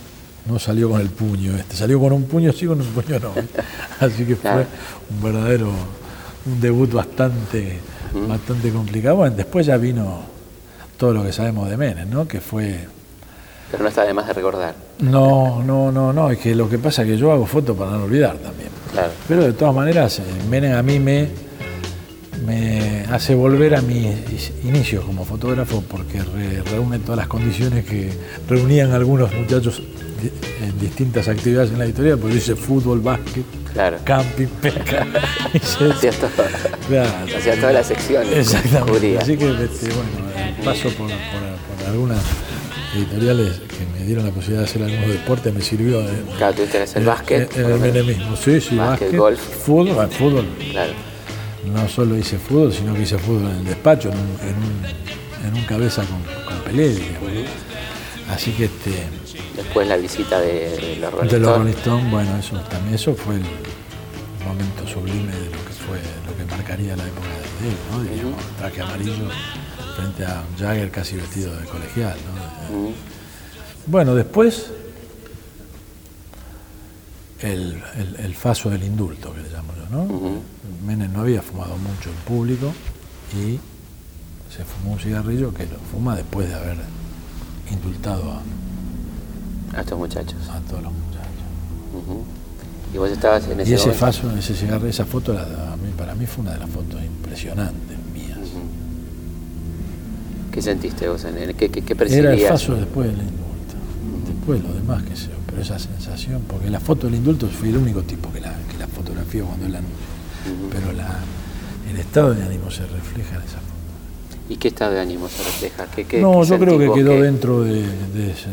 no salió con el puño, este salió con un puño sí, con un puño no. Así que fue un verdadero, un debut bastante bastante complicado. Bueno, después ya vino todo lo que sabemos de Menem, ¿no? Que fue... Pero no está de más de recordar. No, no, no, no, es que lo que pasa es que yo hago fotos para no olvidar también. Claro. Pero de todas maneras, Menem a mí me, me hace volver a mis inicios como fotógrafo porque reúne todas las condiciones que reunían algunos muchachos en distintas actividades en la editorial, pues dice fútbol, básquet, camping, pesca. Hacía todas las secciones. Exactamente. Así que este, bueno, paso por, algunas editoriales que me dieron la posibilidad de hacer algunos deportes me sirvió. claro, tuviste que hacer básquet. El, el, mismo, sí, sí, básquet, golf. Fútbol, fútbol. Claro no solo hice fútbol, sino que hice fútbol en el despacho, en un, en un, cabeza con, con Pelé, Así que este. Después la visita de, los Rolling De los Rolling bueno, eso también eso fue el momento sublime de lo que fue, lo que marcaría la época de él, ¿no? Digamos, traje amarillo frente a un Jagger casi vestido de colegial, ¿no? Bueno, después el, el, faso del indulto, que le llamo yo, ¿no? Menem no había fumado mucho en público y se fumó un cigarrillo que lo fuma después de haber indultado a, estos muchachos. A todos los muchachos. Y vos estabas en ese Y ese faso, ese cigarrillo, esa foto para mí fue una de las fotos impresionantes mías. ¿Qué sentiste vos en ¿Qué, qué, Era el faso después del indulto. Después lo demás que sé, pero esa sensación, porque la foto del indulto fui el único tipo que la, que la fotografió cuando él la anunció pero la, el estado de ánimo se refleja en esa foto. ¿Y qué estado de ánimo se refleja? ¿Qué, no, yo creo que quedó dentro de,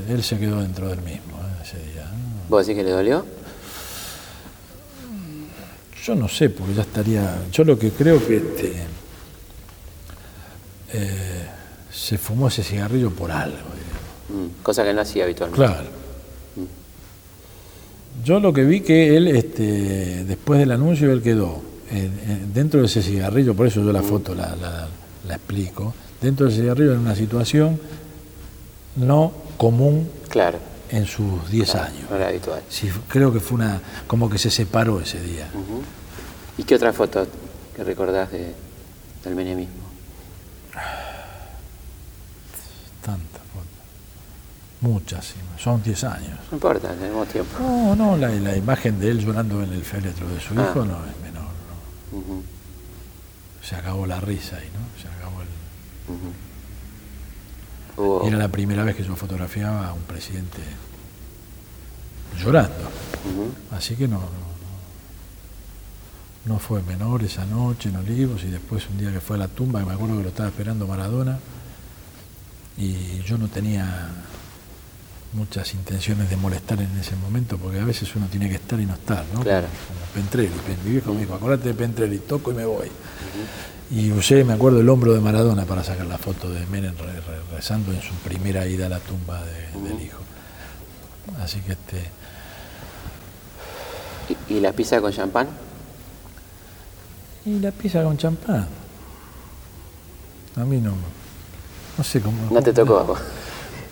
Él se quedó dentro del mismo ¿eh? ese día. ¿Vos decís que le dolió? Yo no sé, porque ya estaría. Yo lo que creo que este, eh, se fumó ese cigarrillo por algo. Mm, cosa que no hacía habitualmente. Claro. Yo lo que vi que él, este, después del anuncio, él quedó dentro de ese cigarrillo, por eso yo la foto la, la, explico, dentro de ese cigarrillo en una situación no común claro. en sus 10 años. No era habitual. Sí, creo que fue una, como que se separó ese día. ¿Y qué otra foto que recordás de, del menemismo? Tantas fotos. Muchas, son 10 años. No importa, tenemos tiempo. No, no, la, la imagen de él llorando en el féretro de su ah. hijo no es se acabó la risa ahí, ¿no? Se acabó el... Era la primera vez que yo fotografiaba a un presidente llorando. Así que no, no, fue menor esa noche en Olivos y después un día que fue a la tumba, que me acuerdo que lo estaba esperando Maradona, y yo no tenía muchas intenciones de molestar en ese momento, porque a veces uno tiene que estar y no estar, ¿no? Claro. Como Pentrelli, mi viejo me dijo, acordate de Pentrelli, toco y me voy. Y usé, me acuerdo, el hombro de Maradona para sacar la foto de Menem rezando en su primera ida a la tumba del hijo. Así que este... ¿Y, la pizza con champán? Y la pizza con champán. A mí no. No sé cómo. No te tocó.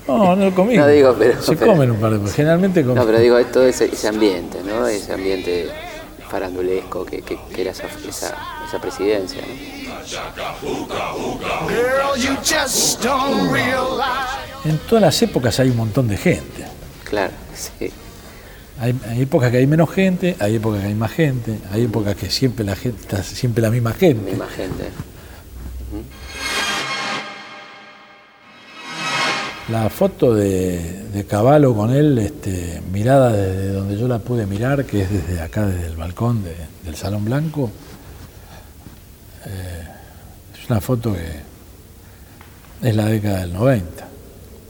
No, no comí. No digo, pero. Se comen un par de Generalmente comen. No, pero digo, todo ese, ese ambiente, ¿no? Ese ambiente farandulesco que, que, que era esa, esa, esa presidencia, ¿no? En todas las épocas hay un montón de gente. Claro, sí. Hay, épocas que hay menos gente, hay épocas que hay más gente, hay épocas que siempre la gente está siempre la misma gente. Misma gente. La foto de, de Caballo con él, este, mirada desde donde yo la pude mirar, que es desde acá, desde el balcón del Salón Blanco, eh, es una foto que es la década del 90.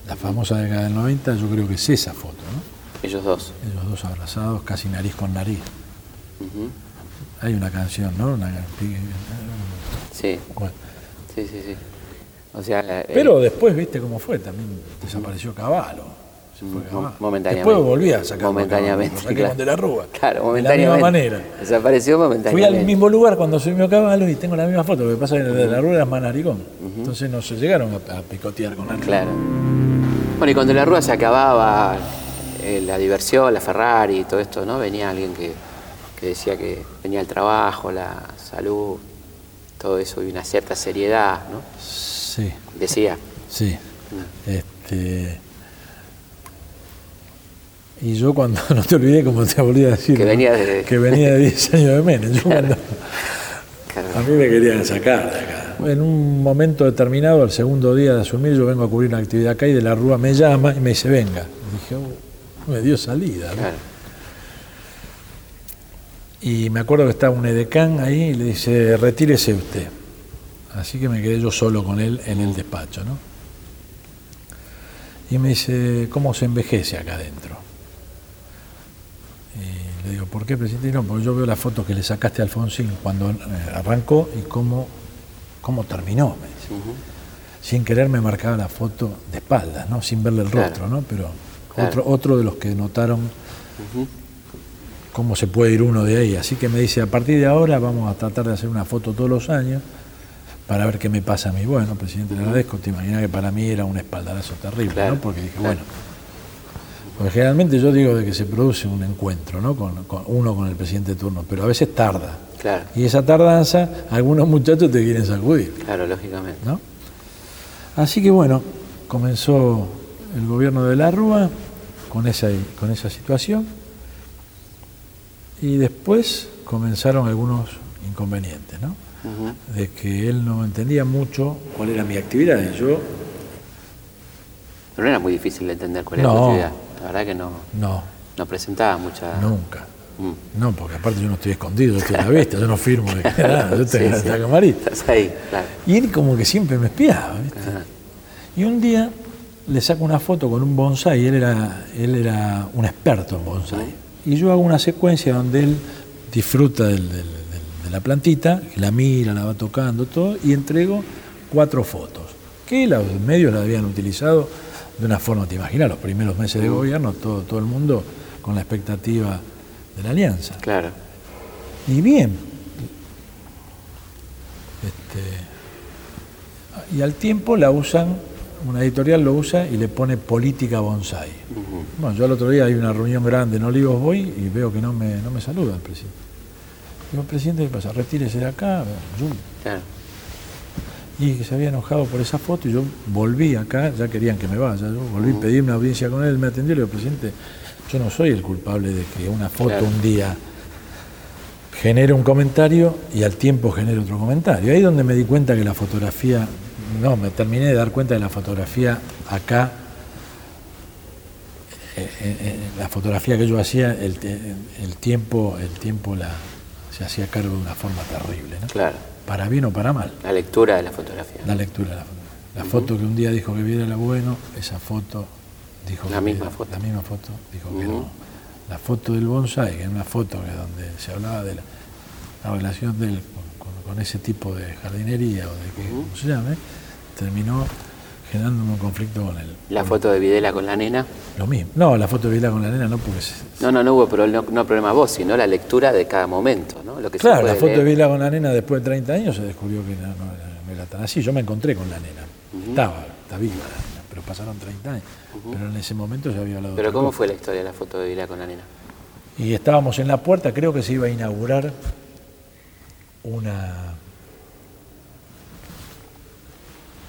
La famosa década del 90 yo creo que es esa foto, ¿no? Ellos dos. Ellos dos abrazados, casi nariz con nariz. Hay una canción, ¿no? sí. Sí, sí, sí. Eh, Pero después, viste cómo fue, también desapareció Caballo. Momentáneamente. Después volví a sacar Momentáneamente. Lo de la Rúa. Claro, momentáneamente. De la misma manera. Desapareció momentáneamente. Fui al mismo lugar cuando subió Caballo y tengo la misma foto. Lo que pasa es que de la Rúa era más naricón. Entonces no se llegaron a, picotear con él. Claro. Bueno, y cuando la Rúa se acababa, eh, la diversión, la Ferrari y todo esto, ¿no? Venía alguien que, que decía que venía el trabajo, la salud, todo eso y una cierta seriedad, ¿no? Sí. Decía. Sí. Este, y yo cuando, no te olvidé como te volví a decir, que venía de, que venía de 10 años de menos. Yo cuando, A mí me querían sacar de acá. En un momento determinado, al segundo día de asumir, yo vengo a cubrir una actividad acá y de la Rúa me llama y me dice, venga. dije, oh, me dio salida. Y me acuerdo que estaba un edecán ahí y le dice, retírese usted. Así que me quedé yo solo con él en el despacho, ¿no? Y me dice, ¿cómo se envejece acá adentro? Y le digo, ¿por qué, presidente? No, porque yo veo la foto que le sacaste a Alfonsín cuando eh, arrancó y cómo, cómo terminó, me dice. Sin querer me marcaba la foto de espaldas, ¿no? Sin verle el rostro, ¿no? Pero otro, otro de los que notaron cómo se puede ir uno de ahí. Así que me dice, a partir de ahora vamos a tratar de hacer una foto todos los años para ver qué me pasa a mí. Bueno, presidente, le agradezco, te imaginas que para mí era un espaldarazo terrible, ¿no? Porque dije, bueno, porque generalmente yo digo de que se produce un encuentro, ¿no? Con, uno con el presidente de turno, pero a veces tarda. Claro. Y esa tardanza, algunos muchachos te quieren sacudir. Claro, lógicamente. ¿no? Así que bueno, comenzó el gobierno de la Rúa con esa, con esa situación y después comenzaron algunos inconvenientes, ¿no? De que él no entendía mucho cuál era mi actividad y yo... Pero no era muy difícil de entender cuál era tu actividad. La verdad que no. No. No presentaba mucha. Nunca. Mm. No, porque aparte yo no estoy escondido, yo estoy a la vista, yo no firmo de nada, yo estoy en la camarita. Estás ahí, claro. Y él como que siempre me espiaba, ¿viste? Y un día le saco una foto con un bonsai, él era, él era un experto en bonsai. Y yo hago una secuencia donde él disfruta de la plantita, la mira, la va tocando, todo, y entrego cuatro fotos, que los medios la habían utilizado de una forma, te imaginas, los primeros meses de gobierno, todo, todo el mundo con la expectativa de la alianza. Claro. Y bien. Este, y al tiempo la usan, una editorial lo usa y le pone política bonsai. Bueno, yo el otro día hay una reunión grande en Olivos voy y veo que no me, no me saluda el presidente. Digo, presidente, ¿qué pasa? Retírese de acá. Claro y que se había enojado por esa foto y yo volví acá, ya querían que me vaya, yo volví a pedir una audiencia con él, me atendió y le digo, presidente, yo no soy el culpable de que una foto un día genere un comentario y al tiempo genere otro comentario. Ahí es donde me di cuenta que la fotografía, no, me terminé de dar cuenta de la fotografía acá, eh, eh, eh, la fotografía que yo hacía, el, tiempo, el tiempo la, se hacía cargo de una forma terrible. ¿no? Claro para bien o para mal. La lectura de la fotografía. La lectura de la fotografía. La foto que un día dijo que viera era bueno, esa foto dijo la misma foto. La misma foto dijo que no. La foto del bonsai, que es una foto que donde se hablaba de la, relación de él con, ese tipo de jardinería o de que, como se llame, terminó generando un conflicto con él. ¿La foto de Videla con la nena? Lo mismo. No, la foto de Videla con la nena no, porque... no, no, no hubo pero no, problema vos, sino la lectura de cada momento, ¿no? Lo que claro, la foto de Videla con la nena después de 30 años se descubrió que no, era tan así. Yo me encontré con la nena. Estaba, está viva pero pasaron 30 años. Pero en ese momento ya había hablado ¿Pero cómo fue la historia de la foto de Videla con la nena? Y estábamos en la puerta, creo que se iba a inaugurar una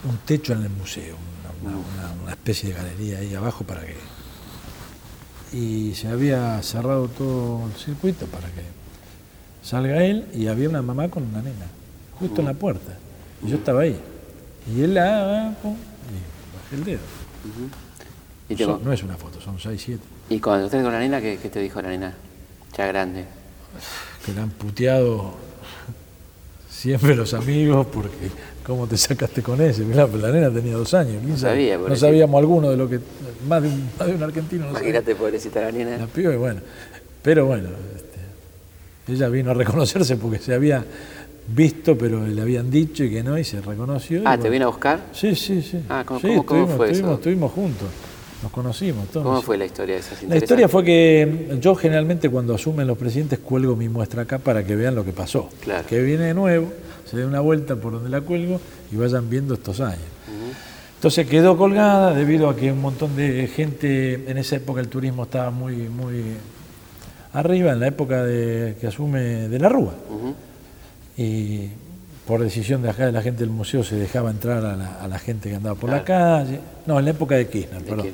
un techo en el museo, una, especie de galería ahí abajo para que... Y se había cerrado todo el circuito para que salga él y había una mamá con una nena, justo en la puerta. Y yo estaba ahí. Y él la... Ah, y bajé el dedo. ¿Y no es una foto, son seis, siete. ¿Y cuando usted con la nena, qué, te dijo la nena? Ya grande. Que la han puteado siempre los amigos porque ¿Cómo te sacaste con ese? la nena tenía dos años, no, sabía, no sabíamos alguno de lo que. Más de un, argentino no Imagínate, pobrecita la nena. La piba, bueno. Pero bueno, este, ella vino a reconocerse porque se había visto, pero le habían dicho y que no, y se reconoció. Ah, ¿te vino a buscar? Sí, sí, sí. Ah, ¿cómo, sí, ¿cómo, fue estuvimos, eso? Estuvimos juntos. Nos conocimos todos. ¿Cómo fue la historia de esa La historia fue que yo generalmente cuando asumen los presidentes cuelgo mi muestra acá para que vean lo que pasó. Claro. Que viene de nuevo se dé una vuelta por donde la cuelgo y vayan viendo estos años. Entonces quedó colgada debido a que un montón de gente, en esa época el turismo estaba muy, muy arriba, en la época de, que asume de la Rúa. Y por decisión de acá de la gente del museo se dejaba entrar a la, gente que andaba por la calle. No, en la época de Kirchner, perdón.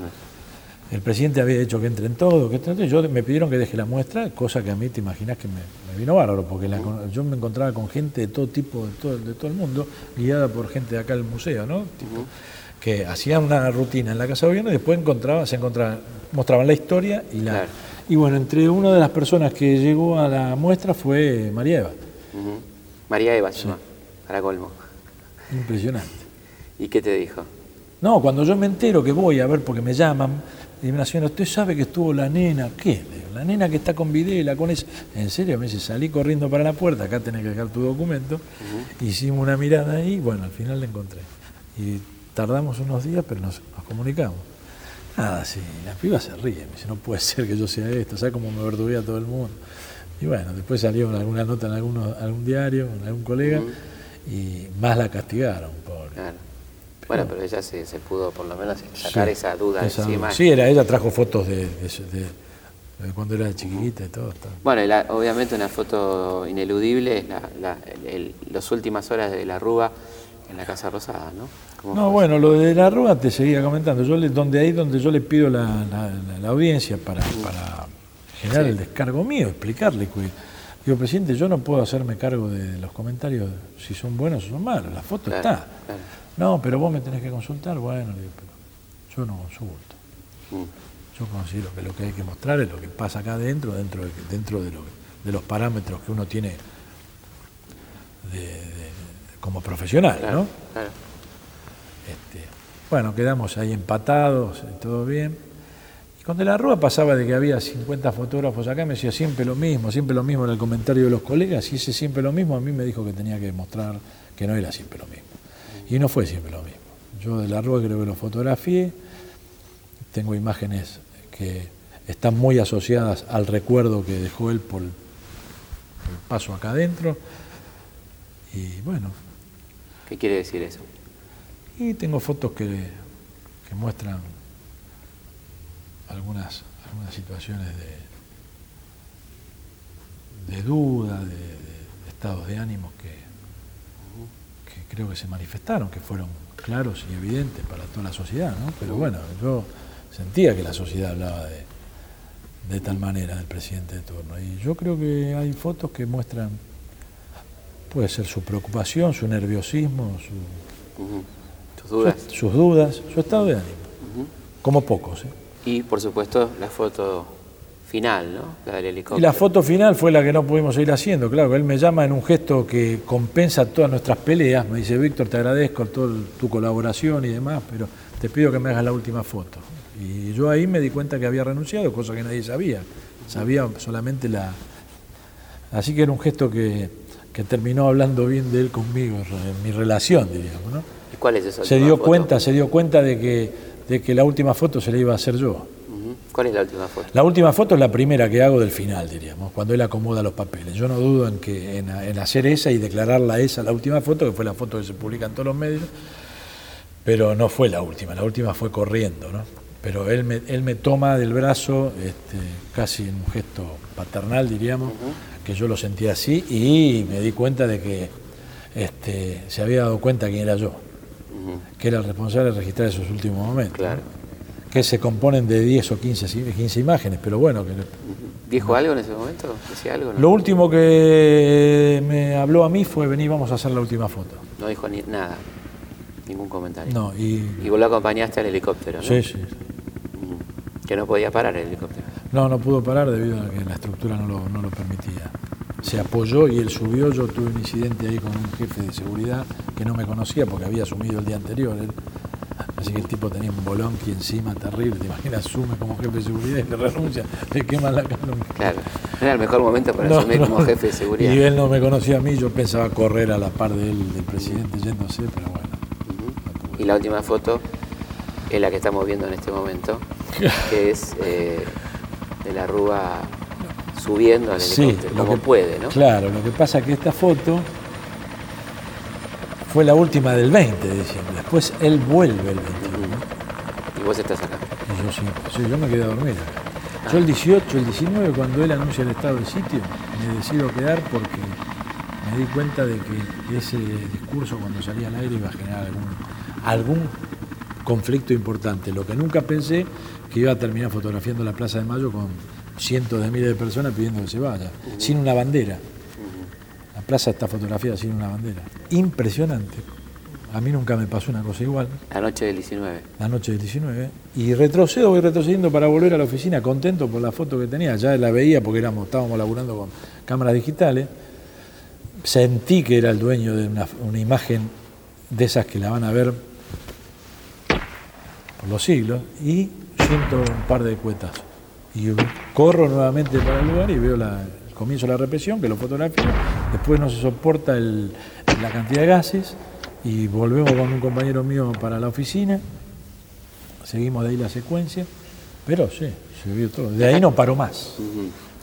el presidente había dicho que entre en todo, que entre yo me pidieron que deje la muestra, cosa que a mí te imaginas que me, vino bárbaro, porque yo me encontraba con gente de todo tipo, de todo, de todo el mundo, guiada por gente de acá del museo, ¿no? que hacían una rutina en la Casa de Gobierno y después encontraba, se encontraban, mostraban la historia y la... Y bueno, entre una de las personas que llegó a la muestra fue María Eva. María Eva, sí. Para colmo. Impresionante. ¿Y qué te dijo? No, cuando yo me entero que voy a ver porque me llaman, y me señora, usted sabe que estuvo la nena, ¿qué? La nena que está con Videla, con eso. En serio, me dice, salí corriendo para la puerta, acá tenés que dejar tu documento. Hicimos una mirada ahí, bueno, al final la encontré. Y tardamos unos días, pero nos, comunicamos. Nada, sí, la piba se ríe, me dice, no puede ser que yo sea esto, ¿sabes cómo me verduguea todo el mundo? Y bueno, después salió alguna nota en alguno, algún diario, en algún colega, y más la castigaron, pobre. Bueno, pero ella se, pudo por lo menos sacar esa duda encima. Sí, era, ella trajo fotos de, cuando era chiquita y todo. Bueno, obviamente una foto ineludible es la, las últimas horas de la Rúa en la Casa Rosada, ¿no? No, bueno, lo de la Rúa te seguía comentando. Yo le, donde ahí donde yo le pido la, audiencia para, para generar el descargo mío, explicarle. Digo, presidente, yo no puedo hacerme cargo de los comentarios si son buenos o son malos. La foto está. No, pero vos me tenés que consultar. Bueno, pero yo no consulto. Mm. Yo considero que lo que hay que mostrar es lo que pasa acá adentro, dentro de, dentro de, los parámetros que uno tiene como profesional, ¿no? Este, bueno, quedamos ahí empatados, todo bien. Y cuando la Rúa pasaba de que había 50 fotógrafos acá, me decía siempre lo mismo, siempre lo mismo en el comentario de los colegas, y ese siempre lo mismo a mí me dijo que tenía que mostrar que no era siempre lo mismo. Y no fue siempre lo mismo. Yo de la Rúa creo que lo fotografié, tengo imágenes que están muy asociadas al recuerdo que dejó él por el paso acá adentro. Y bueno. ¿Qué quiere decir eso? Y tengo fotos que, muestran algunas, algunas situaciones de, de duda, de, estados de ánimo que, creo que se manifestaron, que fueron claros y evidentes para toda la sociedad, ¿no? Pero bueno, yo sentía que la sociedad hablaba de, de tal manera del presidente de turno. Y yo creo que hay fotos que muestran, puede ser su preocupación, su nerviosismo, sus dudas, sus, dudas, su estado de ánimo, como pocos. ¿eh? Y por supuesto la foto final, ¿no? La del helicóptero. Y la foto final fue la que no pudimos ir haciendo, claro, él me llama en un gesto que compensa todas nuestras peleas, me dice, Víctor, te agradezco toda tu colaboración y demás, pero te pido que me hagas la última foto. Y yo ahí me di cuenta que había renunciado, cosa que nadie sabía, sabía solamente la... Así que era un gesto que, que terminó hablando bien de él conmigo, en mi relación, diríamos, ¿no? ¿Y cuál es esa Se dio cuenta, se dio cuenta de que, de que la última foto se la iba a hacer yo. ¿Cuál es la última foto? La última foto es la primera que hago del final, diríamos, cuando él acomoda los papeles. Yo no dudo en, que, en, hacer esa y declararla esa la última foto, que fue la foto que se publica en todos los medios, pero no fue la última, la última fue corriendo, ¿no? Pero él me, él me toma del brazo, este, casi en un gesto paternal, diríamos, que yo lo sentía así, y me di cuenta de que este, se había dado cuenta quién era yo, que era el responsable de registrar esos últimos momentos. Claro que se componen de 10 o 15, 15 imágenes, pero bueno. Que, ¿Dijo algo en ese momento? ¿Decía algo? Lo último que me habló a mí fue, vení, vamos a hacer la última foto. No dijo ni nada, ningún comentario. No, y... y vos lo acompañaste al helicóptero, ¿no? Sí, sí. Que no podía parar el helicóptero. No, no pudo parar debido a que la estructura no lo, no lo permitía. Se apoyó y él subió, yo tuve un incidente ahí con un jefe de seguridad que no me conocía porque había asumido el día anterior. Él Así que el tipo tenía un bolón que encima terrible, te imaginas, asume como jefe de seguridad y le renuncia, le quema la cara. Claro, era el mejor momento para asumir como jefe de seguridad. Y él no me conocía a mí, yo pensaba correr a la par de él, del presidente yéndose, pero bueno. y la última foto es la que estamos viendo en este momento, que es eh, de la Rúa subiendo al helicóptero, como puede, ¿no? Claro, lo que pasa es que esta foto fue la última del 20 de diciembre. Después él vuelve el 21. ¿Y vos estás acá? Y yo sí, sí, yo me quedé a dormir acá. Yo el 18, el 19, cuando él anuncia el estado del sitio, me decido quedar porque me di cuenta de que ese discurso cuando salía al aire iba a generar algún, algún conflicto importante. Lo que nunca pensé que iba a terminar fotografiando la Plaza de Mayo con cientos de miles de personas pidiendo que se vaya, sin una bandera. La plaza está fotografiada sin una bandera. Impresionante. A mí nunca me pasó una cosa igual. La noche del 19. La noche del 19. Y retrocedo, voy retrocediendo para volver a la oficina, contento por la foto que tenía. Ya la veía porque éramos, estábamos laburando con cámaras digitales. Sentí que era el dueño de una, una imagen de esas que la van a ver por los siglos y siento un par de cuetas. Y corro nuevamente para el lugar y veo la, el comienzo de la represión, que lo fotografío. Después no se soporta el, la cantidad de gases y volvemos con un compañero mío para la oficina. Seguimos de ahí la secuencia, pero sí, se vio todo. De ahí no paró más.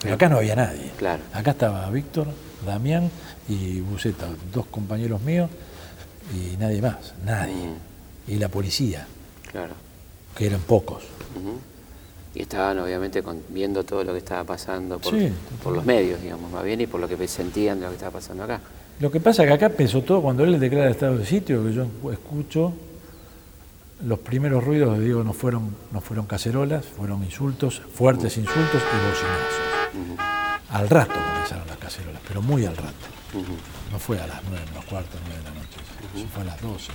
Pero acá no había nadie. Claro. Acá estaba Víctor, Damián y Buceta, dos compañeros míos y nadie más, nadie. Y la policía, Claro. que eran pocos. Y estaban obviamente con- viendo todo lo que estaba pasando por, Sí, por los medios, digamos, más bien, y por lo que sentían de lo que estaba pasando acá. Lo que pasa es que acá empezó todo cuando él le declara el estado de sitio, que yo escucho, los primeros ruidos, digo, no fueron, no fueron cacerolas, fueron insultos, fuertes insultos y bocinazos. Al rato comenzaron las cacerolas, pero muy al rato. No fue a las nueve, menos cuarto, nueve de la noche, fue a las doce.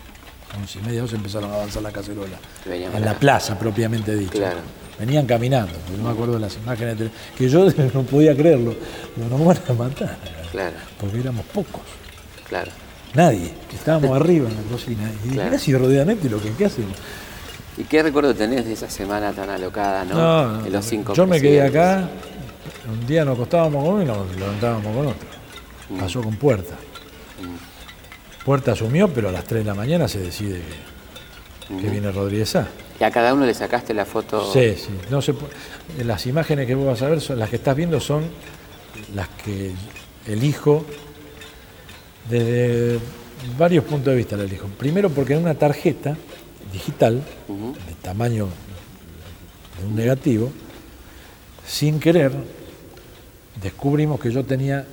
Once y media, doce empezaron a avanzar las cacerolas. Venían En la plaza propiamente dicha. Claro. Venían caminando, no me acuerdo de las imágenes, de que yo no podía creerlo. Digo, nos van a matar, Claro, porque éramos pocos. claro. Nadie. Estábamos arriba en la cocina. Y dije, Claro. si rodeanete lo que ¿qué hacemos. ¿Y qué recuerdo tenés de esa semana tan alocada, no? No, los cinco yo me quedé acá, un día nos acostábamos con uno y nos levantábamos con otro. Mm. Pasó con Puerta. Puerta asumió, pero a las 3 de la mañana se decide que, que viene Rodríguez Sá. ¿Y a cada uno le sacaste la foto? Sí, sí. No se las imágenes que vos vas a ver, son, las que estás viendo son las que elijo desde varios puntos de vista. La elijo. Primero porque en una tarjeta digital, de tamaño de un negativo, sin querer, descubrimos que yo tenía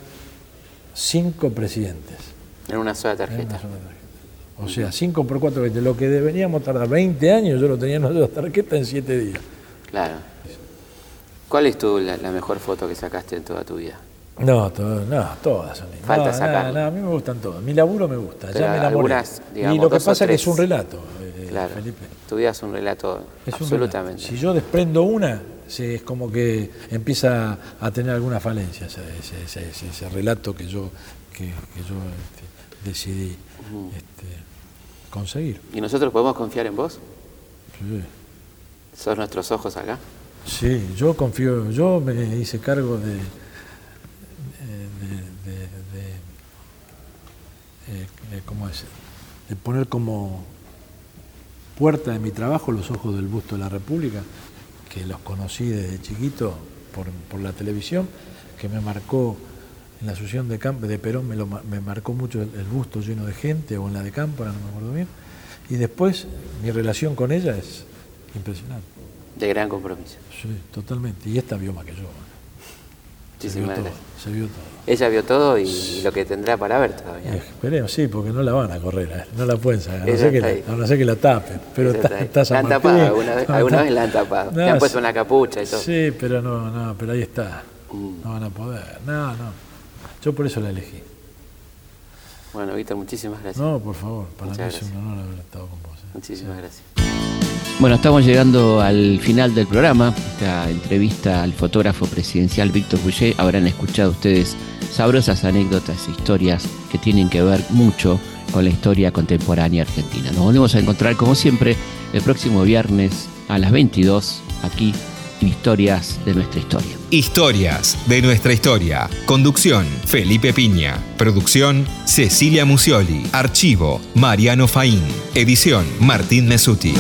cinco presidentes. En una sola en tarjeta. una sola tarjeta. O sea, 5 por 4, 20. Lo que deberíamos tardar 20 años, yo lo tenía en una sola tarjeta en 7 días. Claro. ¿Cuál es tu, la, la mejor foto que sacaste en toda tu vida? No, todo- no, todas son lindas. Falta no, sacarlo. no, a mí me gustan todas. Mi laburo me gusta, Pero ya me enamoré. algunas, y digamos, lo que pasa es que es un relato, eh, Claro. Felipe. Tu vida es un relato Es un absolutamente. relato. Si yo desprendo una, se- es como que empieza a tener alguna falencia ese, ese- ese- ese- ese relato que yo, que, que yo este, decidí este, conseguir. ¿Y nosotros podemos confiar en vos? Sí. ¿Sos nuestros ojos acá? Sí, yo confío, yo me hice cargo de, de, de- de- de- eh, eh, ¿cómo es? de poner como puerta de mi trabajo los ojos del busto de la República, que los conocí desde chiquito por, por la televisión, que me marcó en la asunción de, Camp- de Perón, me, lo me marcó mucho el, el busto lleno de gente, o en la de Campo, ahora no me acuerdo bien, y después mi relación con ella es impresionante. De gran compromiso. Sí, totalmente. Y esta vio más que yo. Se vio Muchísimas todo. gracias. Se vio todo. Ella vio todo y lo que tendrá para ver todavía. Eh, Esperemos, sí, porque no la van a correr, eh, no la pueden sacar, a no, ser que la, a no ser que la tapen. Pero está, está La han Martín, tapado, alguna vez- alguna vez la han tapado. Le han puesto una capucha y todo. Sí, pero no, no, pero ahí está. Mm. No van a poder. No, no. Yo por eso la elegí. Bueno, Víctor, muchísimas gracias. No, por favor, para Muchas mí es un honor haber estado con vos. eh. Muchísimas gracias. Bueno, estamos llegando al final del programa, esta entrevista al fotógrafo presidencial Víctor Boucher. Habrán escuchado ustedes sabrosas anécdotas e historias que tienen que ver mucho con la historia contemporánea argentina. Nos volvemos a encontrar, como siempre, el próximo viernes a las 22, aquí en Historias de nuestra historia. Historias de nuestra historia. Conducción, Felipe Piña. Producción, Cecilia Musioli. Archivo, Mariano Faín. Edición, Martín Mesuti.